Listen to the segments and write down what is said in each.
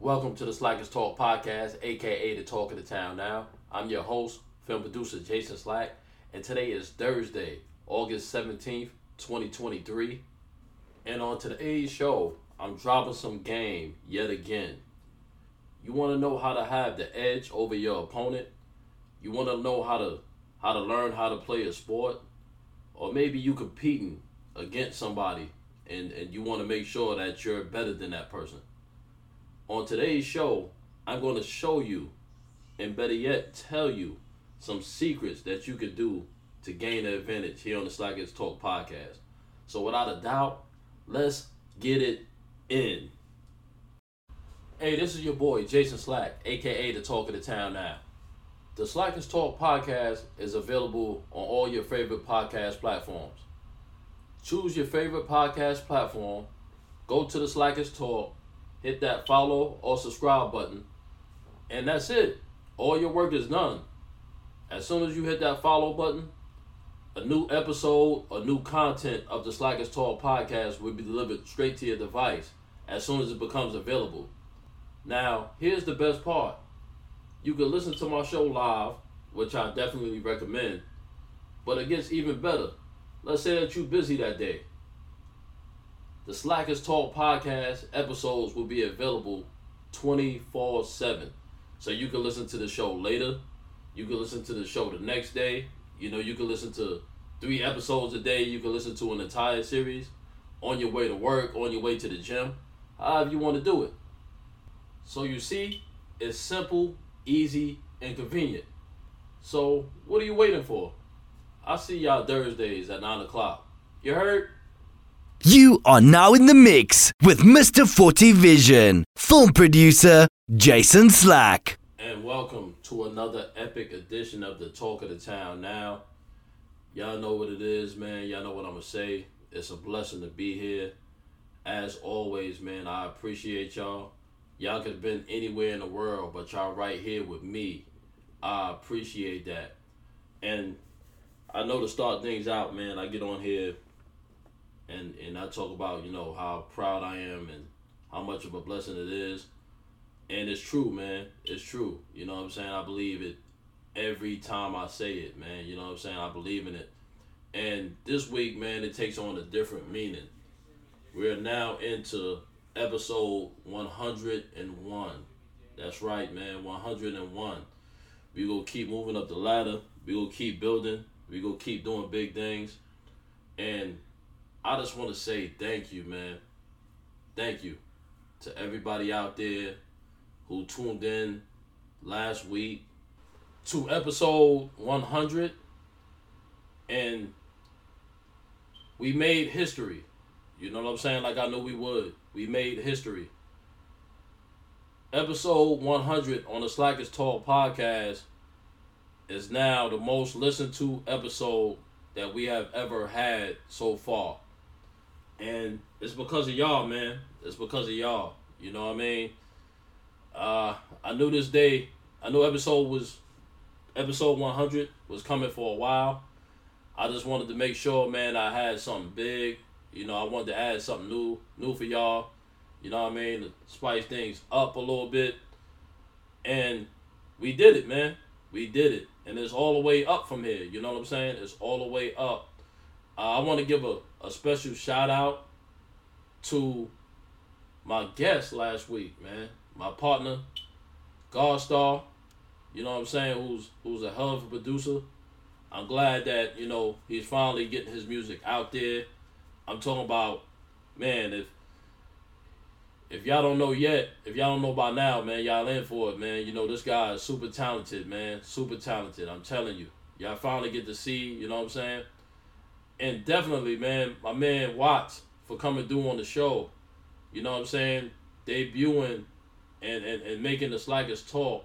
Welcome to the Slackers Talk podcast, aka the Talk of the Town Now. I'm your host, film producer Jason Slack, and today is Thursday, August 17th, 2023. And on today's show, I'm dropping some game yet again. You want to know how to have the edge over your opponent? You want to know how to how to learn how to play a sport? Or maybe you competing against somebody and, and you want to make sure that you're better than that person. On today's show, I'm going to show you, and better yet, tell you some secrets that you could do to gain an advantage here on the Slackers Talk podcast. So, without a doubt, let's get it in. Hey, this is your boy Jason Slack, aka the Talk of the Town Now. The Slackers Talk podcast is available on all your favorite podcast platforms. Choose your favorite podcast platform, go to the Slackers Talk, hit that follow or subscribe button, and that's it. All your work is done. As soon as you hit that follow button, a new episode or new content of the Slackers Talk podcast will be delivered straight to your device as soon as it becomes available. Now, here's the best part. You can listen to my show live, which I definitely recommend, but it gets even better. Let's say that you're busy that day. The Slackers Talk podcast episodes will be available 24 7. So you can listen to the show later. You can listen to the show the next day. You know, you can listen to three episodes a day. You can listen to an entire series on your way to work, on your way to the gym, however you want to do it. So you see, it's simple, easy, and convenient. So what are you waiting for? I'll see y'all Thursdays at 9 o'clock. You heard? You are now in the mix with Mr. 40 Vision, film producer Jason Slack. And welcome to another epic edition of the Talk of the Town Now. Y'all know what it is, man. Y'all know what I'm going to say. It's a blessing to be here. As always, man, I appreciate y'all. Y'all could have been anywhere in the world, but y'all right here with me. I appreciate that. And I know to start things out, man, I get on here and and I talk about you know how proud I am and how much of a blessing it is, and it's true, man. It's true. You know what I'm saying? I believe it every time I say it, man. You know what I'm saying? I believe in it. And this week, man, it takes on a different meaning. We're now into episode 101. That's right, man. 101. We gonna keep moving up the ladder. We gonna keep building. We gonna keep doing big things. And I just want to say thank you, man. Thank you to everybody out there who tuned in last week to episode 100 and we made history. You know what I'm saying? Like I knew we would. We made history. Episode 100 on the Slackers Talk podcast is now the most listened to episode that we have ever had so far. And it's because of y'all, man. It's because of y'all. You know what I mean? Uh, I knew this day, I knew episode was, episode 100 was coming for a while. I just wanted to make sure, man, I had something big. You know, I wanted to add something new, new for y'all. You know what I mean? Spice things up a little bit. And we did it, man. We did it. And it's all the way up from here. You know what I'm saying? It's all the way up. Uh, I want to give a, a special shout out to my guest last week, man. My partner, Godstar. You know what I'm saying? Who's who's a hell of a producer. I'm glad that, you know, he's finally getting his music out there. I'm talking about, man, if if y'all don't know yet, if y'all don't know by now, man, y'all in for it, man. You know, this guy is super talented, man. Super talented. I'm telling you. Y'all finally get to see, you know what I'm saying? And definitely, man, my man Watts for coming through on the show. You know what I'm saying? Debuting and, and, and making the Slackers talk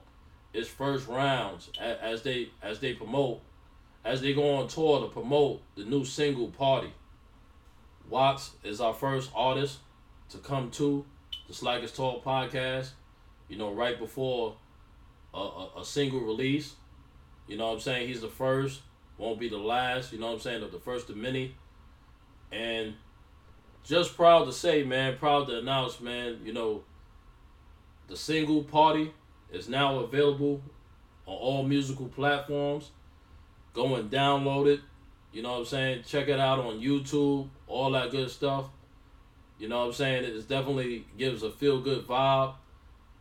its first rounds as they as they promote as they go on tour to promote the new single party. Watts is our first artist to come to the Slackers Talk podcast, you know, right before a, a, a, single release. You know what I'm saying? He's the first, won't be the last, you know what I'm saying, of the first of many. And just proud to say, man, proud to announce, man, you know, the single Party is now available on all musical platforms. Go and download it. You know what I'm saying? Check it out on YouTube, all that good stuff. You know what I'm saying? It definitely gives a feel good vibe.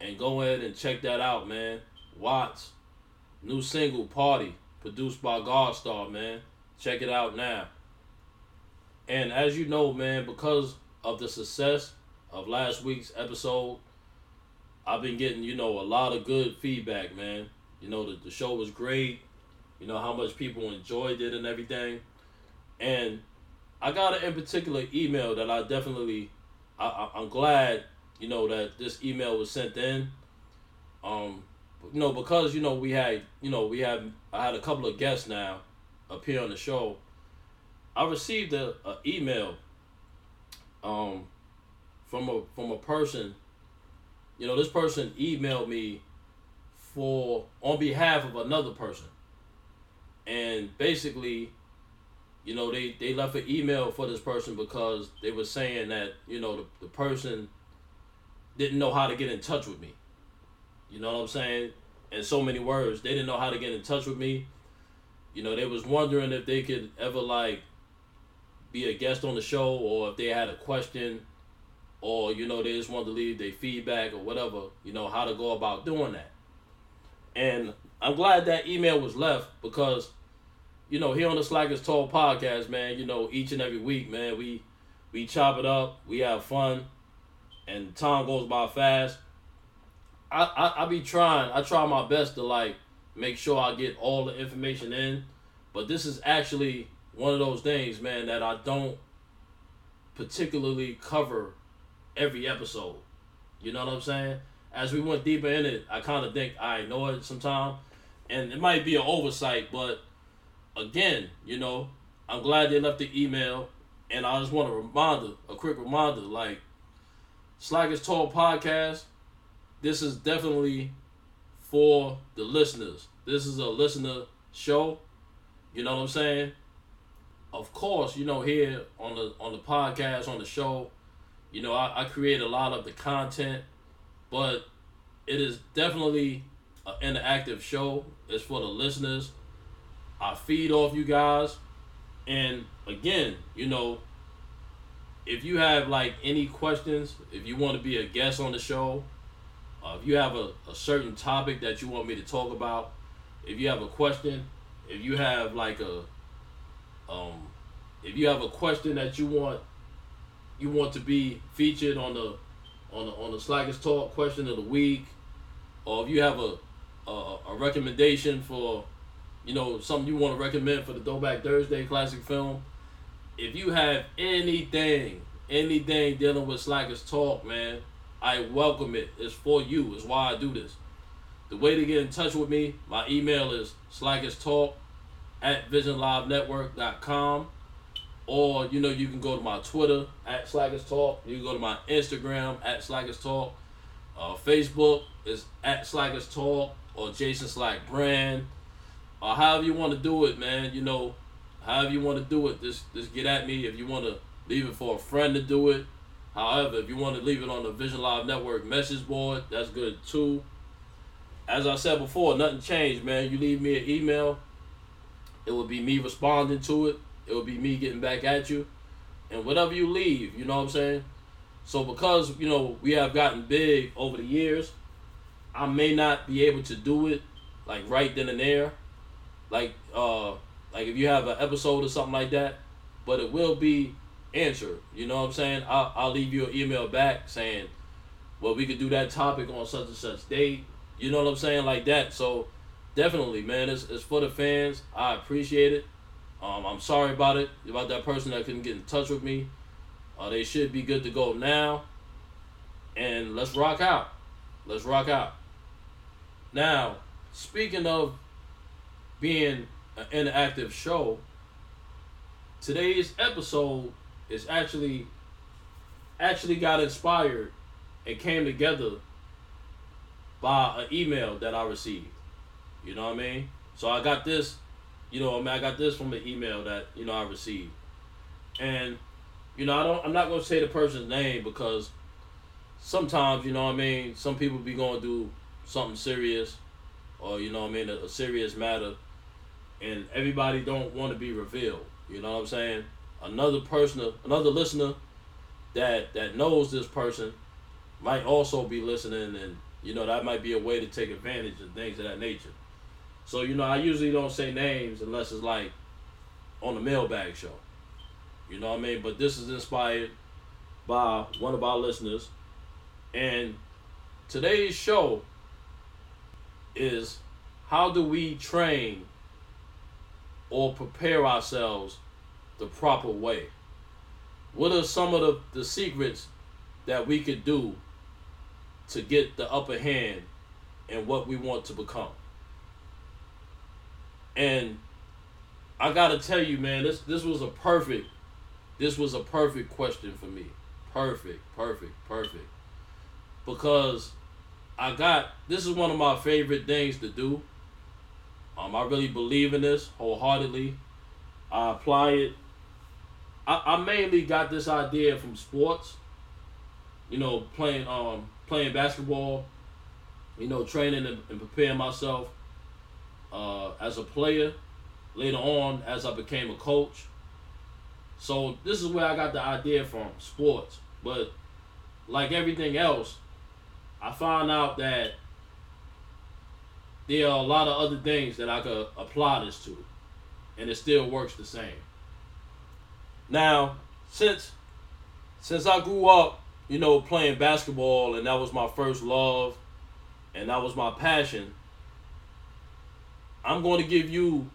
And go ahead and check that out, man. Watts, new single Party, produced by Godstar, man. Check it out now. And as you know, man, because of the success of last week's episode, I've been getting, you know, a lot of good feedback, man. You know, the, the show was great. You know, how much people enjoyed it and everything. And I got an in particular email that I definitely, I, I, I'm glad, you know, that this email was sent in. Um, you know, because, you know, we had, you know, we had, I had a couple of guests now appear on the show. I received a, a email um, from a from a person. You know, this person emailed me for on behalf of another person, and basically, you know, they they left an email for this person because they were saying that you know the, the person didn't know how to get in touch with me. You know what I'm saying? In so many words, they didn't know how to get in touch with me. You know, they was wondering if they could ever like be a guest on the show or if they had a question or you know they just wanted to leave their feedback or whatever you know how to go about doing that and i'm glad that email was left because you know here on the slackers talk podcast man you know each and every week man we we chop it up we have fun and time goes by fast i i, I be trying i try my best to like make sure i get all the information in but this is actually one of those things, man, that I don't particularly cover every episode. You know what I'm saying? As we went deeper in it, I kind of think I know it sometimes, and it might be an oversight, but again, you know, I'm glad they left the email, and I just want a reminder, a quick reminder, like Slackers Talk podcast. This is definitely for the listeners. This is a listener show. You know what I'm saying? of course, you know, here on the on the podcast, on the show, you know, I, I create a lot of the content, but it is definitely an interactive show. It's for the listeners. I feed off you guys. And again, you know, if you have like any questions, if you want to be a guest on the show, uh, if you have a, a certain topic that you want me to talk about, if you have a question, if you have like a um, if you have a question that you want you want to be featured on the on the on the Slackers Talk question of the week, or if you have a a, a recommendation for you know something you want to recommend for the Throwback Thursday classic film, if you have anything anything dealing with Slackers Talk, man, I welcome it. It's for you. It's why I do this. The way to get in touch with me, my email is slackerstalk at visionlivenetwork.com. Or, you know, you can go to my Twitter at Slackers. You can go to my Instagram at Slackers. Uh, Facebook is at Slackers or Jason Slack Brand. Or however you want to do it, man. You know, however you want to do it, just, just get at me. If you want to leave it for a friend to do it. However, if you want to leave it on the Vision Live Network message board, that's good too. As I said before, nothing changed, man. You leave me an email, it will be me responding to it. It will be me getting back at you. And whatever you leave, you know what I'm saying? So because, you know, we have gotten big over the years, I may not be able to do it like right then and there. Like uh like if you have an episode or something like that, but it will be answered. You know what I'm saying? I'll, I'll leave you an email back saying, well, we could do that topic on such and such date. You know what I'm saying? Like that. So definitely, man, it's, it's for the fans. I appreciate it. Um, I'm sorry about it, about that person that couldn't get in touch with me. Uh, they should be good to go now. And let's rock out. Let's rock out. Now, speaking of being an interactive show, today's episode is actually actually got inspired and came together by an email that I received. You know what I mean? So I got this you know, I mean, I got this from an email that you know I received, and you know, I don't. I'm not gonna say the person's name because sometimes, you know what I mean, some people be going to do something serious or, you know what I mean, a, a serious matter. And everybody don't want to be revealed. You know what I'm saying? Another person, another listener that that knows this person might also be listening and you know that might be a way to take advantage of things of that nature. So, you know, I usually don't say names unless it's like on the mailbag show. You know what I mean? But this is inspired by one of our listeners. And today's show is how do we train or prepare ourselves the proper way? What are some of the, the secrets that we could do to get the upper hand in what we want to become? And I gotta tell you, man, this this was a perfect this was a perfect question for me. Perfect, perfect, perfect. Because I got this is one of my favorite things to do. Um, I really believe in this wholeheartedly. I apply it. I, I mainly got this idea from sports. You know, playing um playing basketball. You know, training and, and preparing myself uh, as a player. Later on, as I became a coach. So this is where I got the idea from, sports. But like everything else, I found out that there are a lot of other things that I could apply this to, and it still works the same. Now, since since I grew up, you know, playing basketball, and that was my first love, and that was my passion. I'm going to give you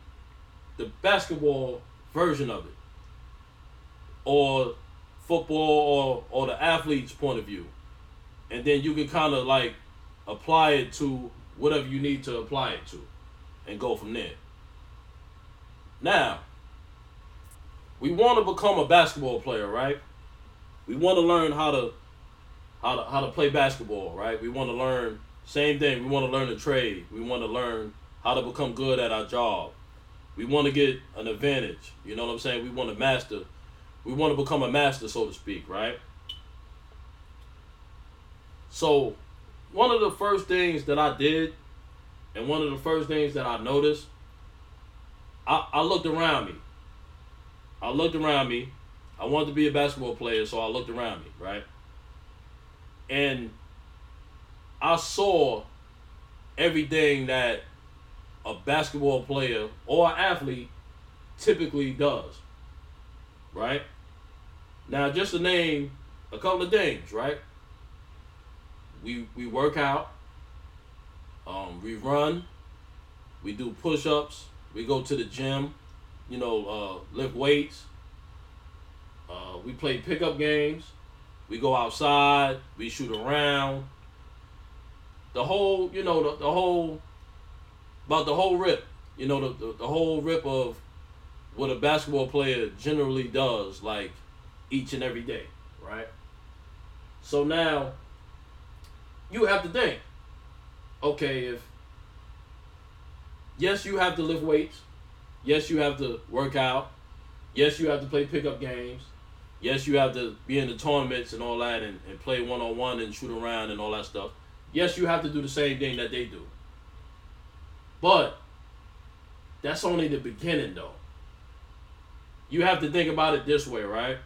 the basketball version of it, or football, or or the athlete's point of view, and then you can kind of like apply it to whatever you need to apply it to, and go from there. Now, we want to become a basketball player, right? We want to learn how to how to how to play basketball, right? We want to learn same thing. We want to learn a trade. We want to learn how to become good at our job. We want to get an advantage. You know what I'm saying? We want to master. We want to become a master, so to speak, right? So, one of the first things that I did, and one of the first things that I noticed, I, I looked around me. I looked around me. I wanted to be a basketball player, so I looked around me, right? And I saw everything that a basketball player or an athlete typically does. Right? Now just to name a couple of things, right? We we work out, um, we run, we do push-ups, we go to the gym, you know, uh, lift weights, uh, we play pickup games, we go outside, we shoot around. The whole, you know, the, the whole about the whole rip. You know, the, the, the whole rip of what a basketball player generally does, like each and every day, right? So now you have to think, okay, if yes, you have to lift weights, yes, you have to work out, yes, you have to play pickup games, yes, you have to be in the tournaments and all that and, and play one on one and shoot around and all that stuff. Yes, you have to do the same thing that they do. But that's only the beginning, though. You have to think about it this way, right?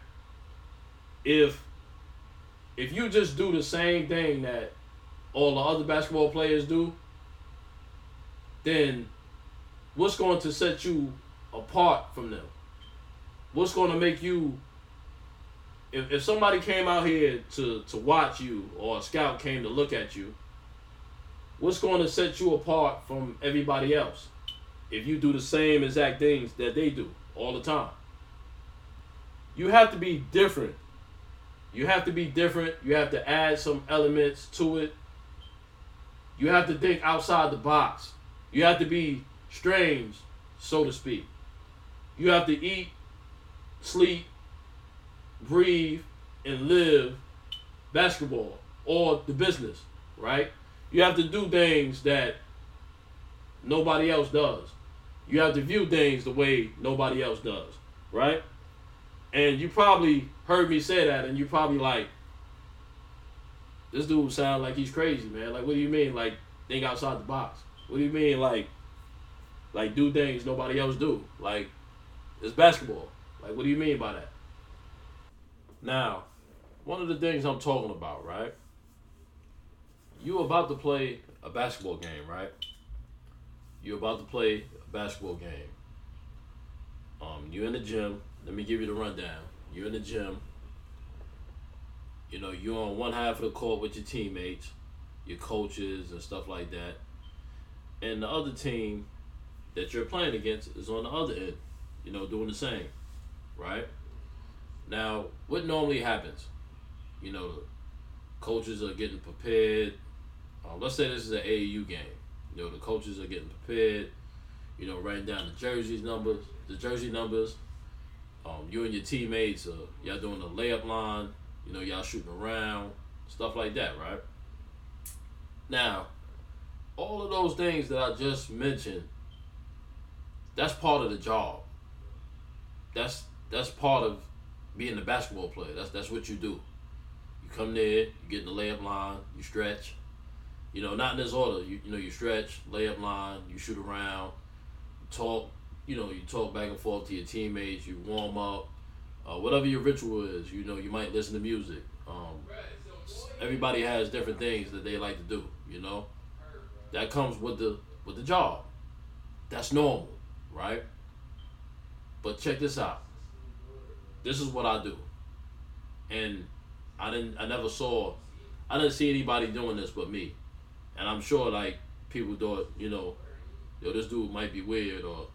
If if you just do the same thing that all the other basketball players do, then what's going to set you apart from them? What's going to make you if, if somebody came out here to, to watch you or a scout came to look at you, what's going to set you apart from everybody else if you do the same exact things that they do all the time? You have to be different. You have to be different. You have to add some elements to it. You have to think outside the box. You have to be strange, so to speak. You have to eat, sleep, breathe, and live basketball or the business, right? You have to do things that nobody else does. You have to view things the way nobody else does, right? And you probably heard me say that, and you probably like, this dude sound like he's crazy, man. Like, what do you mean? Like, think outside the box. What do you mean? Like, like do things nobody else do. Like, it's basketball. Like, what do you mean by that? Now, one of the things I'm talking about, right? You about to play a basketball game, right? You're about to play a basketball game. Um, you're in the gym. Let me give you the rundown. You're in the gym. You know, you're on one half of the court with your teammates, your coaches, and stuff like that. And the other team that you're playing against is on the other end, you know, doing the same, right? Now, what normally happens? You know, coaches are getting prepared. Um, let's say this is an AAU game. You know, the coaches are getting prepared. You know, writing down the jerseys numbers, the jersey numbers. Um, you and your teammates, uh, y'all doing the layup line. You know, y'all shooting around, stuff like that, right? Now, all of those things that I just mentioned, that's part of the job. That's that's part of being a basketball player. That's that's what you do. You come there, you get in the layup line, you stretch. You know, not in this order. You you know, you stretch, layup line, you shoot around, talk. You know, you talk back and forth to your teammates. You warm up, uh, whatever your ritual is. You know, you might listen to music. Um, everybody has different things that they like to do. You know, that comes with the with the job. That's normal, right? But check this out. This is what I do, and I didn't. I never saw. I didn't see anybody doing this but me, and I'm sure like people thought, you know, yo, this dude might be weird or,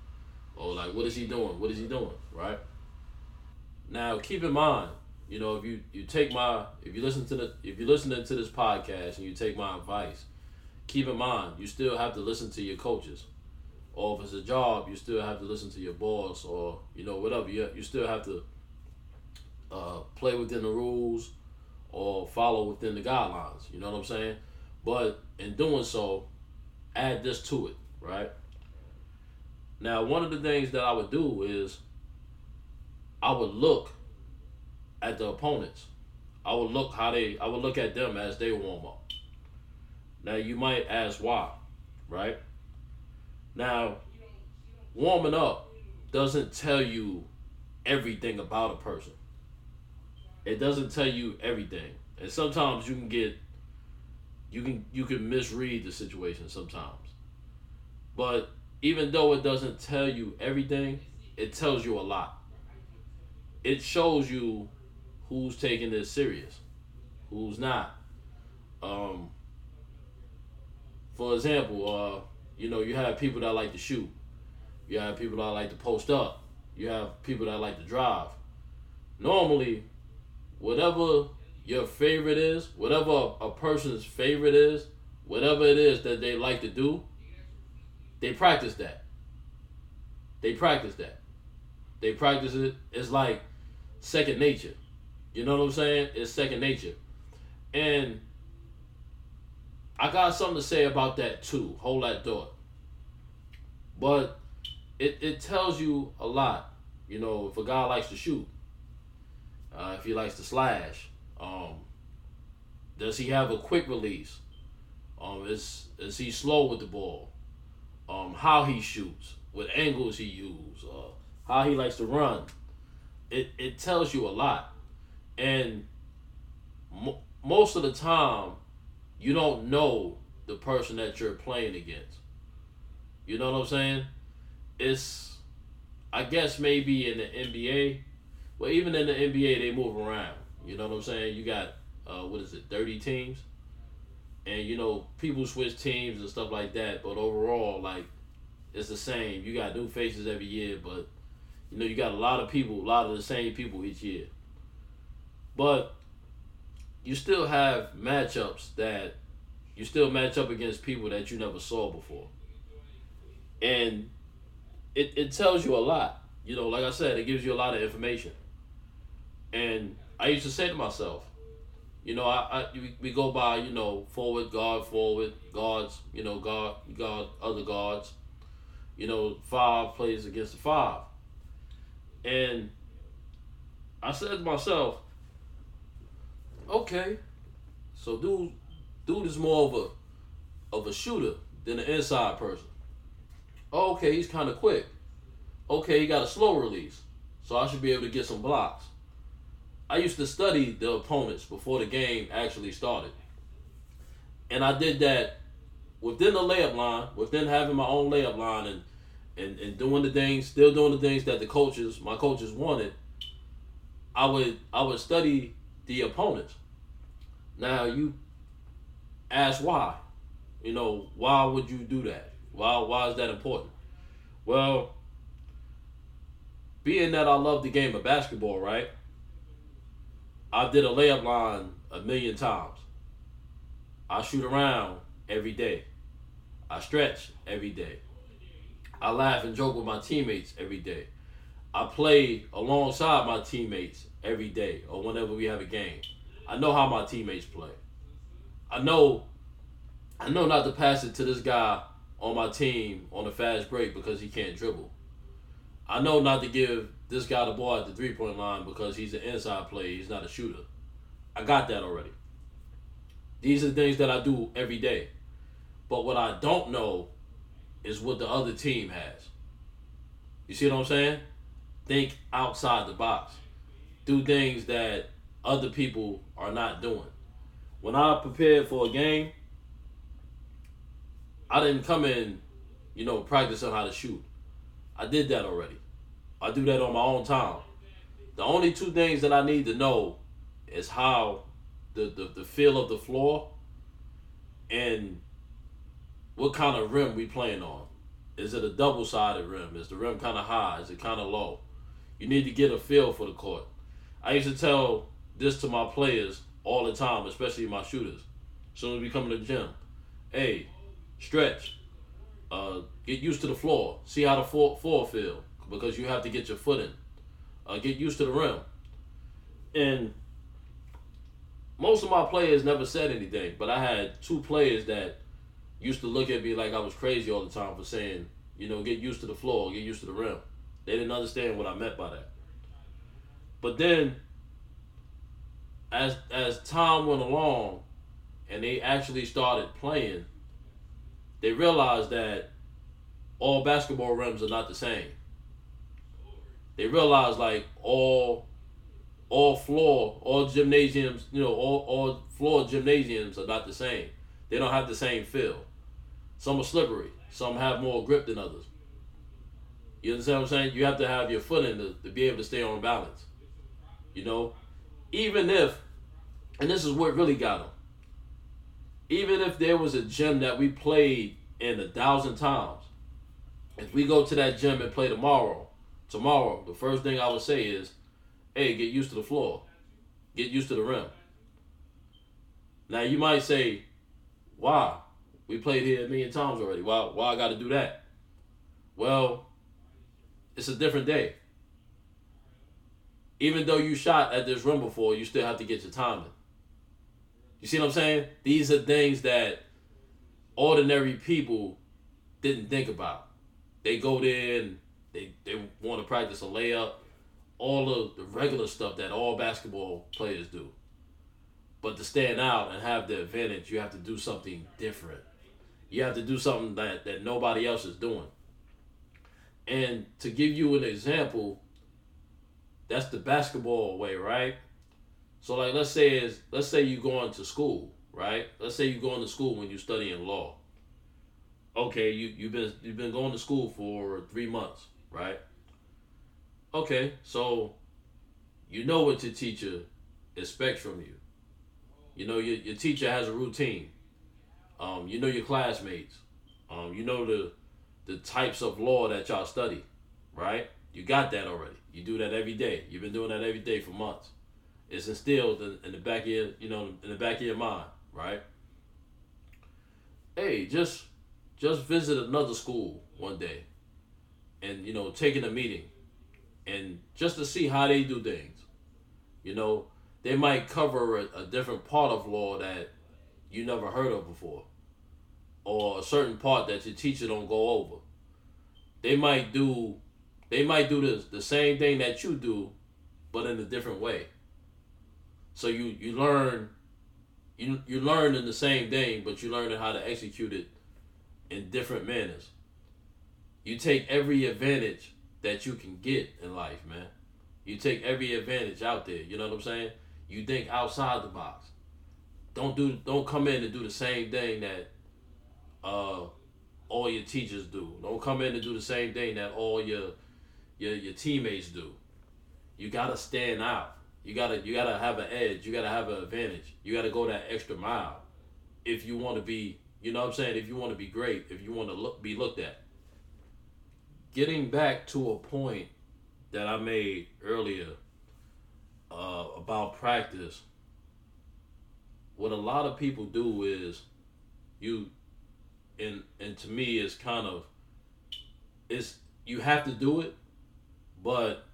or like, what is he doing? What is he doing? Right. Now, keep in mind, you know, if you you take my if you listen to the if you're listening to this podcast and you take my advice, keep in mind you still have to listen to your coaches, or if it's a job, you still have to listen to your boss, or you know whatever. You you still have to uh, play within the rules or follow within the guidelines. You know what I'm saying? But in doing so, add this to it, right? Now, one of the things that I would do is I would look at the opponents. I would look how they I would look at them as they warm up. Now you might ask why, right? Now, warming up doesn't tell you everything about a person. It doesn't tell you everything. And sometimes you can get you can you can misread the situation sometimes. But even though it doesn't tell you everything, it tells you a lot. It shows you who's taking this serious, who's not. Um, for example, uh, you know, you have people that like to shoot. You have people that like to post up. You have people that like to drive. Normally, whatever your favorite is, whatever a person's favorite is, whatever it is that they like to do, they practice that. They practice that. They practice it. It's like second nature. You know what I'm saying? It's second nature. And I got something to say about that too. Hold that thought. But it, it tells you a lot. You know, if a guy likes to shoot, uh, if he likes to slash, um, does he have a quick release? Um, is is he slow with the ball? Um, how he shoots, what angles he uses, uh, how he likes to run. It it tells you a lot, and mo- most of the time, you don't know the person that you're playing against. You know what I'm saying? It's, I guess maybe in the NBA, well, even in the NBA, they move around. You know what I'm saying? You got, uh, what is it, 30 teams? And, you know, people switch teams and stuff like that. But overall, like, it's the same. You got new faces every year, but, you know, you got a lot of people, a lot of the same people each year. But you still have matchups that you still match up against people that you never saw before. And it, it tells you a lot. You know, like I said, it gives you a lot of information. And I used to say to myself, you know, I, I we, go by, you know, forward, guard, forward, guards, you know, guard, guard, other guards. You know, five plays against the five. And I said to myself, okay, So dude, dude is more of a of a shooter than an inside person. Oh, okay, he's kind of quick. Okay, he got a slow release, so I should be able to get some blocks. I used to study the opponents before the game actually started, and I did that within the layup line, within having my own layup line, and and, and doing the things, still doing the things that the coaches, my coaches wanted. I would I would study the opponents. Now you ask why. You know, why would you do that? Why why is that important? Well, being that I love the game of basketball, right? I did a layup line a million times. I shoot around every day. I stretch every day. I laugh and joke with my teammates every day. I play alongside my teammates every day or whenever we have a game. I know how my teammates play. I know I know not to pass it to this guy on my team on a fast break because he can't dribble. I know not to give this guy the ball at the three point line because he's an inside player, he's not a shooter. I got that already. These are things that I do every day. But what I don't know is what the other team has. You see what I'm saying? Think outside the box. Do things that other people are not doing. When I prepared for a game, I didn't come in, you know, practice on how to shoot. I did that already. I do that on my own time. The only two things that I need to know is how the, the, the feel of the floor and what kind of rim we playing on. Is it a double sided rim? Is the rim kind of high? Is it kind of low? You need to get a feel for the court. I used to tell this to my players all the time, especially my shooters. As soon as we come to the gym, hey, stretch, uh, get used to the floor, see how the floor, floor feel, because you have to get your foot in. Uh, get used to the rim. And most of my players never said anything, but I had two players that used to look at me like I was crazy all the time for saying, you know, get used to the floor, get used to the rim. They didn't understand what I meant by that. But then, as as time went along, and they actually started playing, they realized that all basketball rims are not the same. They realized like all all floor, all gymnasiums, you know, all, all floor gymnasiums are not the same. They don't have the same feel. Some are slippery. Some have more grip than others. You understand what I'm saying? You have to have your foot in to, to be able to stay on balance. You know, even if, and this is what really got them. Even if there was a gym that we played in a thousand times, if we go to that gym and play tomorrow, tomorrow, the first thing I would say is, hey, get used to the floor. Get used to the rim. Now you might say, why? We played here a million times already. Why why I gotta do that? Well, it's a different day. Even though you shot at this rim before, you still have to get your timing. You see what I'm saying? These are things that ordinary people didn't think about. They go there and they, they want to practice a layup, all of the regular stuff that all basketball players do. But to stand out and have the advantage, you have to do something different. You have to do something that, that nobody else is doing. And to give you an example, that's the basketball way, right? So like let's say is let's say you're going to school, right? Let's say you're going to school when you're studying law. Okay, you, you've been you've been going to school for three months, right? Okay, so you know what your teacher expects from you. You know your, your teacher has a routine. Um, you know your classmates. Um, you know the the types of law that y'all study, right? You got that already. You do that every day. You've been doing that every day for months. It's instilled in, in the back of your, you know, in the back of your mind, right? Hey, just just visit another school one day, and you know, taking a meeting, and just to see how they do things. You know, they might cover a, a different part of law that you never heard of before or a certain part that your teacher don't go over they might do they might do the, the same thing that you do but in a different way so you you learn you you learning the same thing, but you learn how to execute it in different manners. You take every advantage that you can get in life, man. You take every advantage out there. You know what I'm saying? You think outside the box. Don't do don't come in and do the same thing that uh all your teachers do. Don't come in and do the same thing that all your your your teammates do. You gotta stand out. You gotta you gotta have an edge. You gotta have an advantage. You gotta go that extra mile if you want to be. You know what I'm saying? If you want to be great, if you want to look be looked at. Getting back to a point that I made earlier uh, about practice. What a lot of people do is you and and to me it's kind of it's you have to do it, but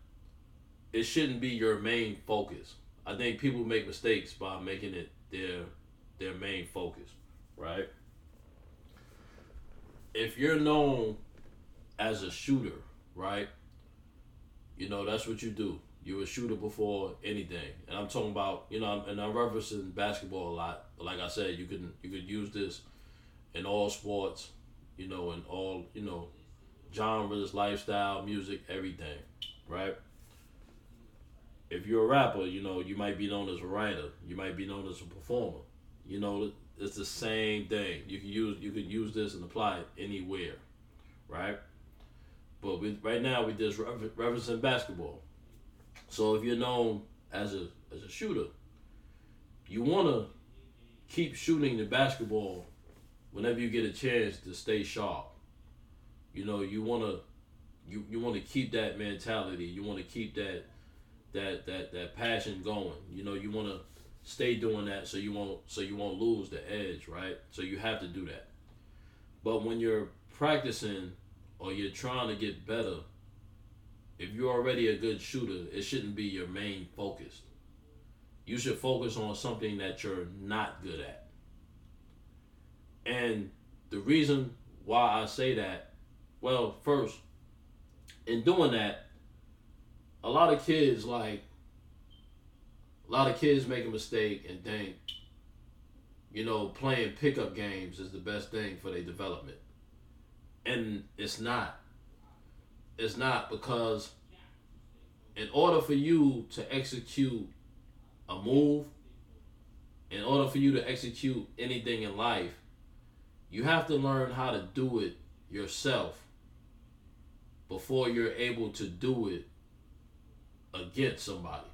it shouldn't be your main focus. I think people make mistakes by making it their their main focus, right? If you're known as a shooter, right? You know, that's what you do. You're a shooter before anything. And I'm talking about, you know, and I'm referencing basketball a lot. But like I said, you can you could use this in all sports, you know, in all, you know, genres, lifestyle, music, everything, right? If you're a rapper, you know, you might be known as a writer. You might be known as a performer. You know, it's the same thing. You can use you can use this and apply it anywhere, right? But we, right now we just referencing basketball. So if you're known as a as a shooter, you want to keep shooting the basketball whenever you get a chance to stay sharp. You know, you want to you, you want to keep that mentality. You want to keep that that that that passion going. You know, you want to stay doing that so you won't so you won't lose the edge, right? So you have to do that. But when you're practicing or you're trying to get better, if you're already a good shooter, it shouldn't be your main focus. You should focus on something that you're not good at. And the reason why I say that, well, first, in doing that, a lot of kids like a lot of kids make a mistake and think, you know, playing pickup games is the best thing for their development and it's not. It's not because in order for you to execute a move, in order for you to execute anything in life, you have to learn how to do it yourself before you're able to do it against somebody.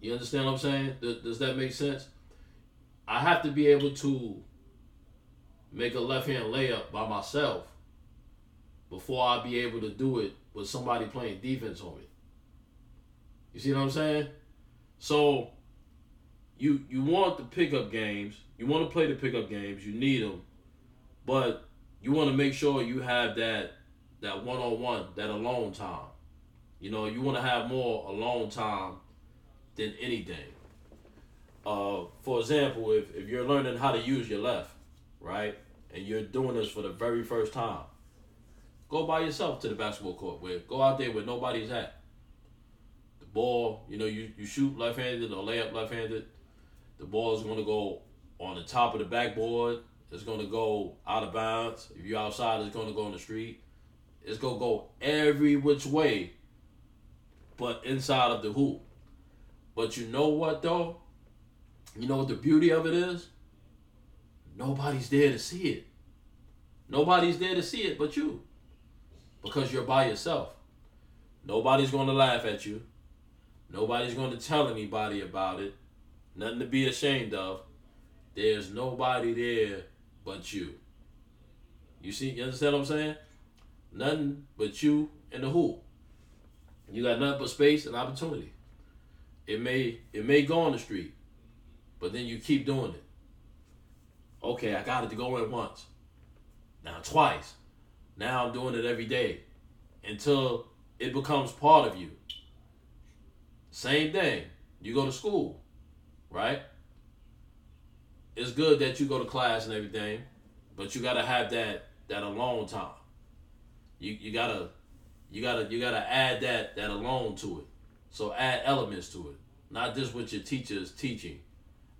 You understand what I'm saying? Does, that make sense? I have to be able to make a left hand layup by myself before I be able to do it with somebody playing defense on me. You see what I'm saying? So you you want the pickup games, you want to play the pickup games, you need them, but you want to make sure you have that that one on one, that alone time. You know, you want to have more alone time than anything. Uh, for example, if, if you're learning how to use your left, right? And you're doing this for the very first time. Go by yourself to the basketball court. Where go out there where nobody's at. The ball, you know, you, you shoot left-handed or lay up left-handed. The ball is going to go on the top of the backboard. It's to go out of bounds. If you're outside, it's to go in the street. It's to go every which way, but inside of the hoop. But you know what though? You know what the beauty of it is? nobody's there to see it. Nobody's there to see it but you. Because you're by yourself. Nobody's to laugh at you. Nobody's to tell anybody about it. Nothing to be ashamed of. There's nobody there but you. You see, you understand what I'm saying? Nothing but you and the who. You got nothing but space and opportunity. It may it may go on the street, but then you keep doing it. Okay, I got it to go in once. Now twice. Now I'm doing it every day until it becomes part of you. Same thing. You go to school, right? It's good that you go to class and everything, but you gotta have that that alone time. You you gotta you gotta you gotta add that that alone to it. So add elements to it, not just what your teacher is teaching,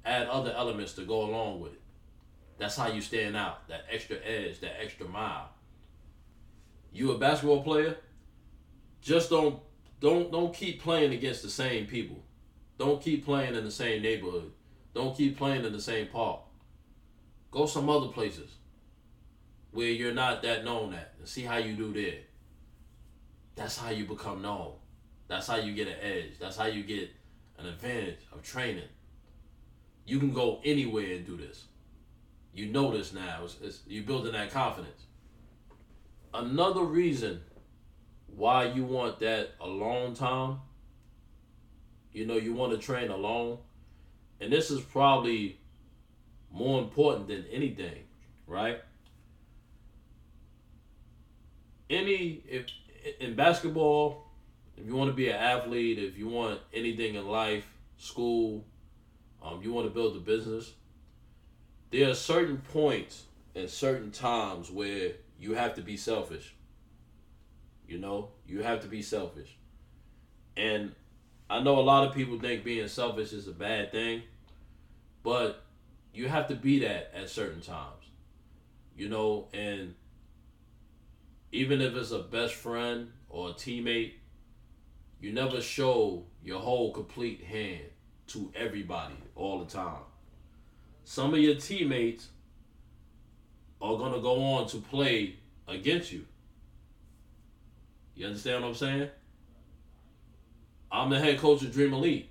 add other elements to go along with it. That's how you stand out. That extra edge, that extra mile. You a basketball player? Just don't don't don't keep playing against the same people. Don't keep playing in the same neighborhood. Don't keep playing in the same park. Go some other places where you're not that known at and see how you do there. That's how you become known. That's how you get an edge. That's how you get an advantage of training. You can go anywhere and do this. You know this now. It's, it's, you're building that confidence. Another reason why you want that alone time, you know, you want to train alone, and this is probably more important than anything, right? Any if in basketball, if you want to be an athlete, if you want anything in life, school, um, you want to build a business, there are certain points and certain times where you have to be selfish. You know, you have to be selfish. And I know a lot of people think being selfish is a bad thing, but you have to be that at certain times. You know, and even if it's a best friend or a teammate, you never show your whole complete hand to everybody all the time. Some of your teammates are going to go on to play against you. You understand what I'm saying? I'm the head coach of Dream Elite.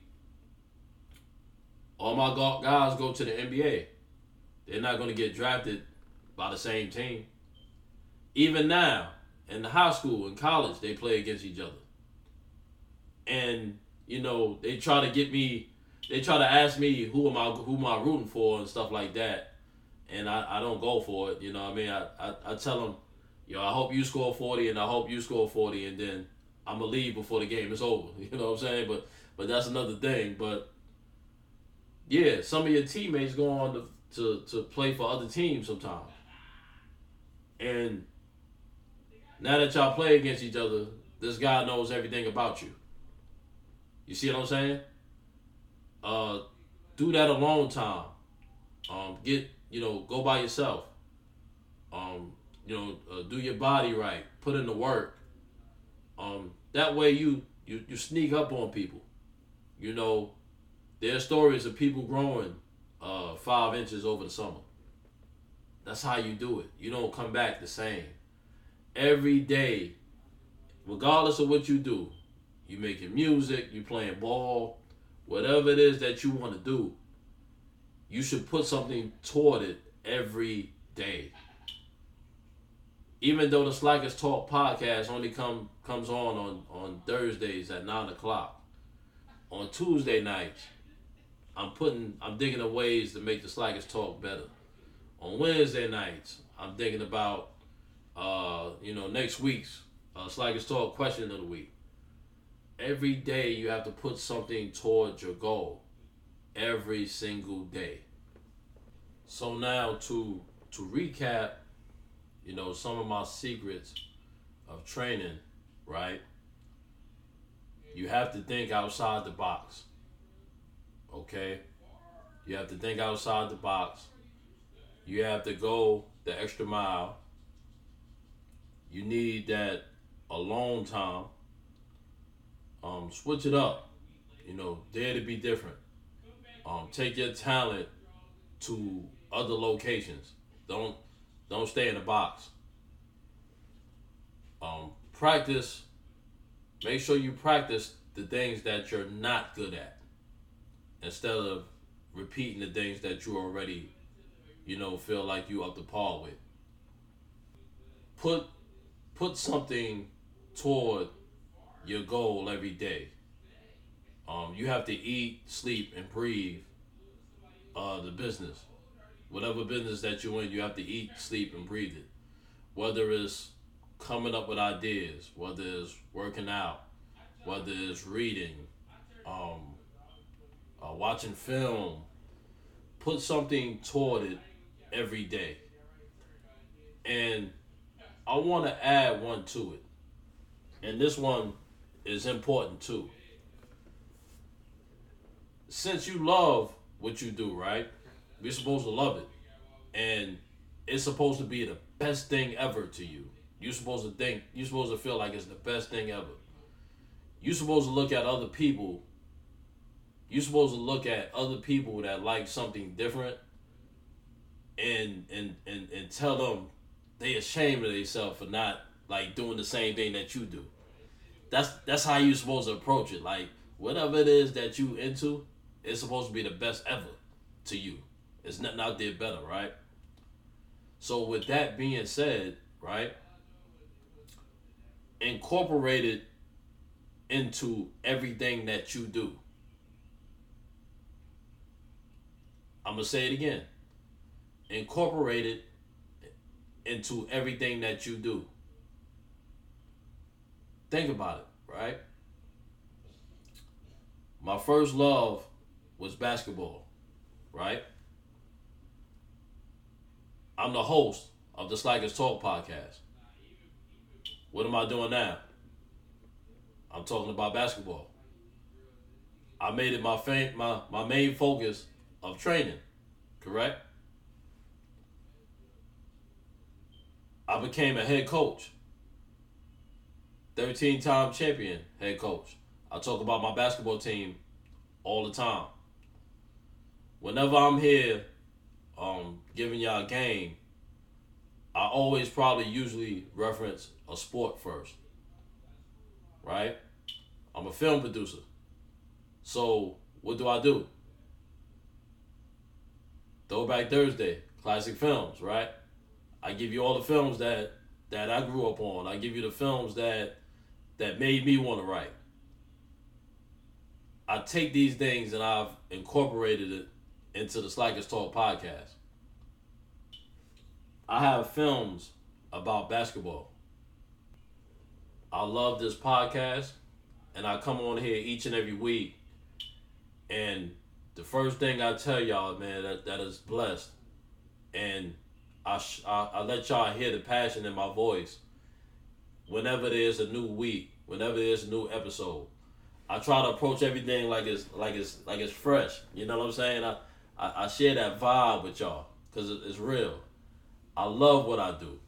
All my guys go to the NBA. They're not going to get drafted by the same team. Even now, in the high school and college, they play against each other. And, you know, they try to get me, they try to ask me who am I who am I rooting for and stuff like that. And I, I don't go for it, you know what I mean? I, I, I tell them, yo, I hope you score 40 and I hope you score 40 and then I'm to leave before the game is over. You know what I'm saying? But but that's another thing. But yeah, some of your teammates go on to, to, to play for other teams sometimes. And now that y'all play against each other, this guy knows everything about you. You see what I'm saying? Uh, do that alone time. Um, get you know, go by yourself. Um, you know, uh, do your body right. Put in the work. Um, that way you you you sneak up on people. You know, there are stories of people growing uh, five inches over the summer. That's how you do it. You don't come back the same every day, regardless of what you do. You making music, you playing ball, whatever it is that you want to do, you should put something toward it every day. Even though the Slackers Talk podcast only come comes on on, on Thursdays at nine o'clock, on Tuesday nights, I'm putting I'm thinking of ways to make the Slackers Talk better. On Wednesday nights, I'm thinking about uh, you know, next week's uh, Slackers Talk question of the week. Every day you have to put something towards your goal. Every single day. So now to to recap, you know, some of my secrets of training, right? You have to think outside the box. Okay? You have to think outside the box. You have to go the extra mile you need that alone time. Um, switch it up. You know, dare to be different. Um, take your talent to other locations. Don't don't stay in the box. Um, practice. Make sure you practice the things that you're not good at, instead of repeating the things that you already, you know, feel like you up to par with. Put put something toward your goal every day. Um, you have to eat, sleep, and breathe uh, the business. Whatever business that you're in, you have to eat, sleep, and breathe it. Whether it's coming up with ideas, whether it's working out, whether it's reading, um, uh, watching film, put something toward it every day. And I want to add one to it. And this one is important too. Since you love what you do, right? You're supposed to love it. And it's supposed to be the best thing ever to you. You're supposed to think, you're supposed to feel like it's the best thing ever. You're supposed to look at other people. You're supposed to look at other people that like something different and and and, and tell them they ashamed of themselves for not like doing the same thing that you do. That's that's how you're supposed to approach it. Like whatever it is that you into, it's supposed to be the best ever to you. It's nothing out there better, right? So with that being said, right, incorporate it into everything that you do. I'm gonna say it again. Incorporate it into everything that you do. Think about it, right? My first love was basketball, right? I'm the host of the Slackers Talk podcast. What am I doing now? I'm talking about basketball. I made it my fam- my my main focus of training, correct? I became a head coach. 13 time champion head coach. I talk about my basketball team all the time. Whenever I'm here um, giving y'all a game, I always probably usually reference a sport first. Right? I'm a film producer. So what do I do? Throwback Thursday, classic films, right? I give you all the films that that I grew up on. I give you the films that that made me want to write. I take these things and I've incorporated it into the Slackers Talk podcast. I have films about basketball. I love this podcast, and I come on here each and every week. And the first thing I tell y'all, man, that, that is blessed, and I, sh- I I let y'all hear the passion in my voice. Whenever there's a new week, whenever there's a new episode, I try to approach everything like it's like it's like it's fresh. You know what I'm saying? I I, I share that vibe with y'all because it, it's real. I love what I do.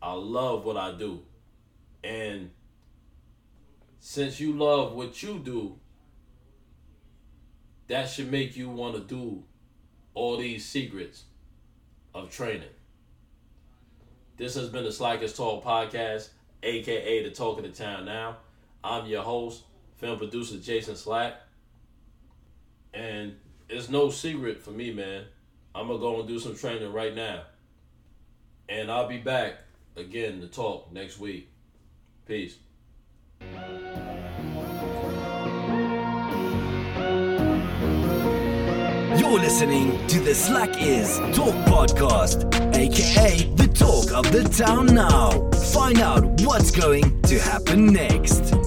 I love what I do, and since you love what you do, that should make you want to do all these secrets of training. This has been the Slackers Talk podcast, aka the Talk of the Town Now. I'm your host, film producer Jason Slack. And it's no secret for me, man. I'm gonna go and do some training right now. And I'll be back again to talk next week. Peace. You're listening to the Slackers Talk Podcast, aka the talk of the town now. Find out what's going to happen next.